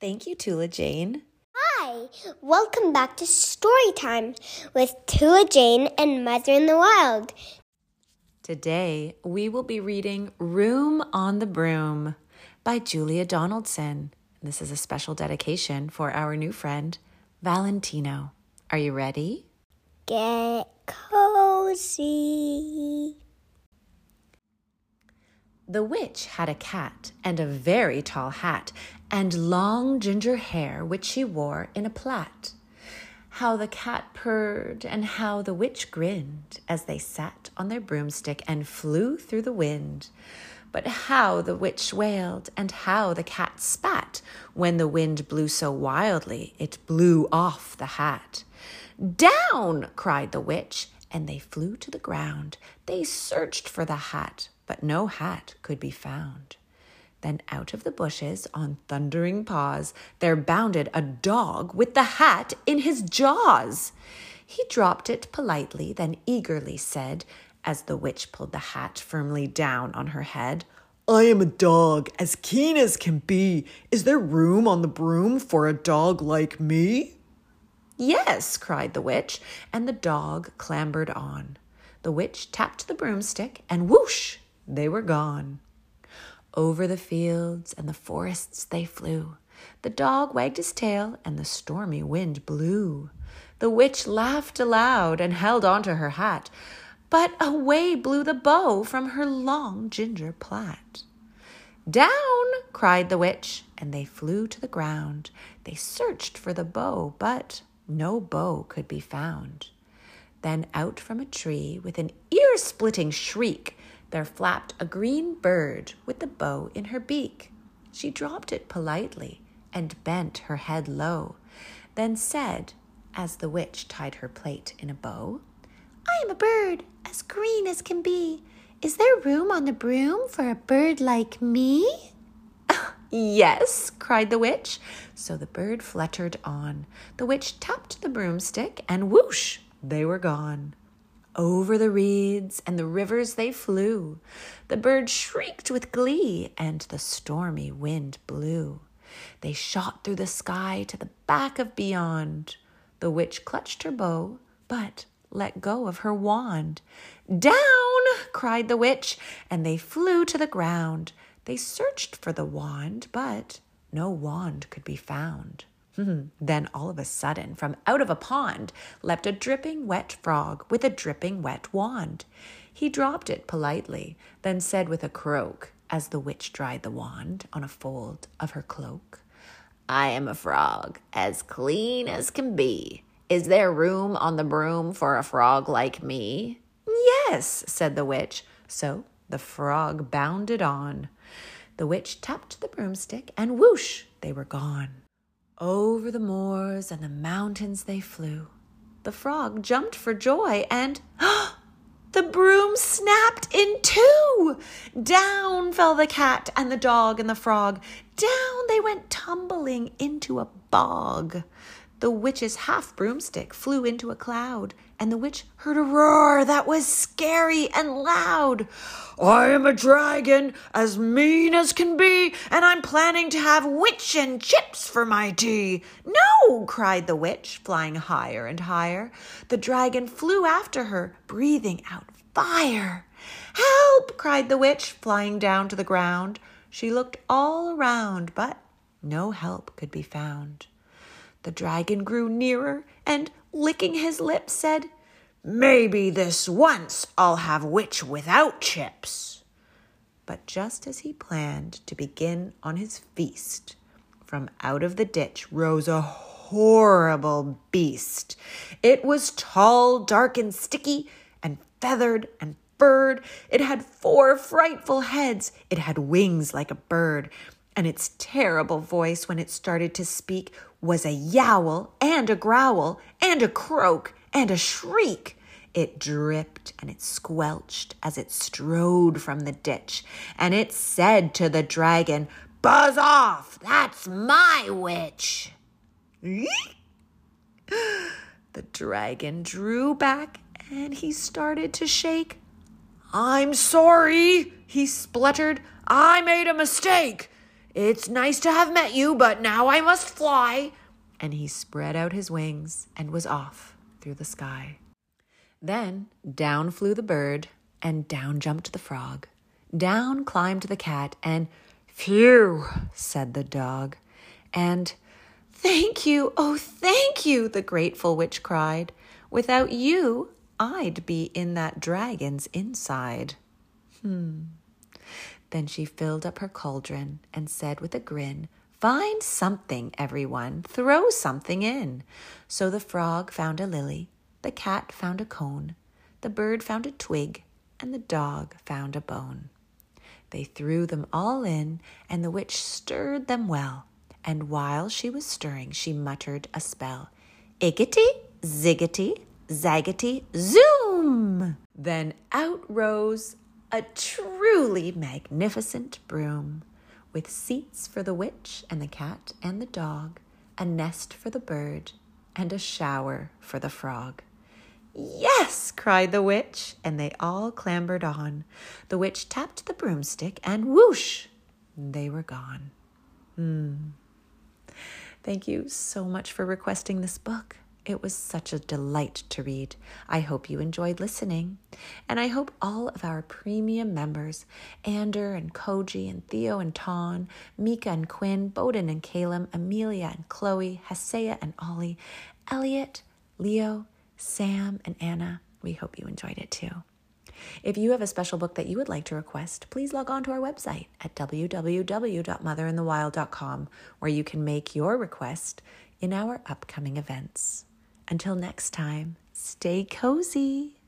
Thank you, Tula Jane. Hi, welcome back to Story Time with Tula Jane and Mother in the Wild. Today, we will be reading Room on the Broom by Julia Donaldson. This is a special dedication for our new friend, Valentino. Are you ready? Get cozy. The witch had a cat and a very tall hat and long ginger hair which she wore in a plait. How the cat purred and how the witch grinned as they sat on their broomstick and flew through the wind. But how the witch wailed and how the cat spat when the wind blew so wildly it blew off the hat. Down! cried the witch, and they flew to the ground. They searched for the hat, but no hat could be found. Then out of the bushes, on thundering paws, there bounded a dog with the hat in his jaws. He dropped it politely, then eagerly said, as the witch pulled the hat firmly down on her head, I am a dog, as keen as can be. Is there room on the broom for a dog like me? Yes, cried the witch, and the dog clambered on. The witch tapped the broomstick, and whoosh, they were gone. Over the fields and the forests they flew. The dog wagged his tail, and the stormy wind blew. The witch laughed aloud and held on to her hat, but away blew the bow from her long ginger plait. Down! cried the witch, and they flew to the ground. They searched for the bow, but no bow could be found. Then out from a tree, with an ear splitting shriek, there flapped a green bird with a bow in her beak. She dropped it politely and bent her head low, then said, as the witch tied her plait in a bow, I am a bird as green as can be. Is there room on the broom for a bird like me? yes, cried the witch. So the bird fluttered on. The witch tapped the broomstick, and whoosh, they were gone. Over the reeds and the rivers they flew. The birds shrieked with glee, and the stormy wind blew. They shot through the sky to the back of beyond. The witch clutched her bow, but let go of her wand. Down! cried the witch, and they flew to the ground. They searched for the wand, but no wand could be found. Mm-hmm. then all of a sudden, from out of a pond, leapt a dripping wet frog with a dripping wet wand. He dropped it politely, then said with a croak, as the witch dried the wand on a fold of her cloak, I am a frog, as clean as can be. Is there room on the broom for a frog like me? Yes, said the witch. So the frog bounded on. The witch tapped the broomstick, and whoosh, they were gone. Over the moors and the mountains they flew. The frog jumped for joy, and the broom snapped in two. Down fell the cat and the dog and the frog. Down they went tumbling into a bog. The witch's half broomstick flew into a cloud, and the witch heard a roar that was scary and loud. I am a dragon, as mean as can be, and I'm planning to have witch and chips for my tea. No, cried the witch, flying higher and higher. The dragon flew after her, breathing out fire. Help! cried the witch, flying down to the ground. She looked all around, but no help could be found. The dragon grew nearer and, licking his lips, said, Maybe this once I'll have witch without chips. But just as he planned to begin on his feast, from out of the ditch rose a horrible beast. It was tall, dark, and sticky, and feathered and furred. It had four frightful heads. It had wings like a bird. And its terrible voice, when it started to speak, was a yowl and a growl and a croak and a shriek. It dripped and it squelched as it strode from the ditch, and it said to the dragon, Buzz off! That's my witch! the dragon drew back and he started to shake. I'm sorry, he spluttered. I made a mistake. It's nice to have met you, but now I must fly. And he spread out his wings and was off through the sky. Then down flew the bird, and down jumped the frog. Down climbed the cat, and phew, said the dog. And thank you, oh, thank you, the grateful witch cried. Without you, I'd be in that dragon's inside. Hmm. Then she filled up her cauldron and said with a grin, Find something, everyone. Throw something in. So the frog found a lily, the cat found a cone, the bird found a twig, and the dog found a bone. They threw them all in, and the witch stirred them well. And while she was stirring, she muttered a spell Iggity, ziggity, zaggity, zoom! Then out rose a truly magnificent broom, with seats for the witch and the cat and the dog, a nest for the bird, and a shower for the frog. Yes, cried the witch, and they all clambered on. The witch tapped the broomstick, and whoosh, they were gone. Hmm. Thank you so much for requesting this book. It was such a delight to read. I hope you enjoyed listening. And I hope all of our premium members, Ander and Koji and Theo and Ton, Mika and Quinn, Bowden and Caleb, Amelia and Chloe, Hesea and Ollie, Elliot, Leo, Sam, and Anna, we hope you enjoyed it too. If you have a special book that you would like to request, please log on to our website at www.motherinthewild.com where you can make your request in our upcoming events. Until next time, stay cozy.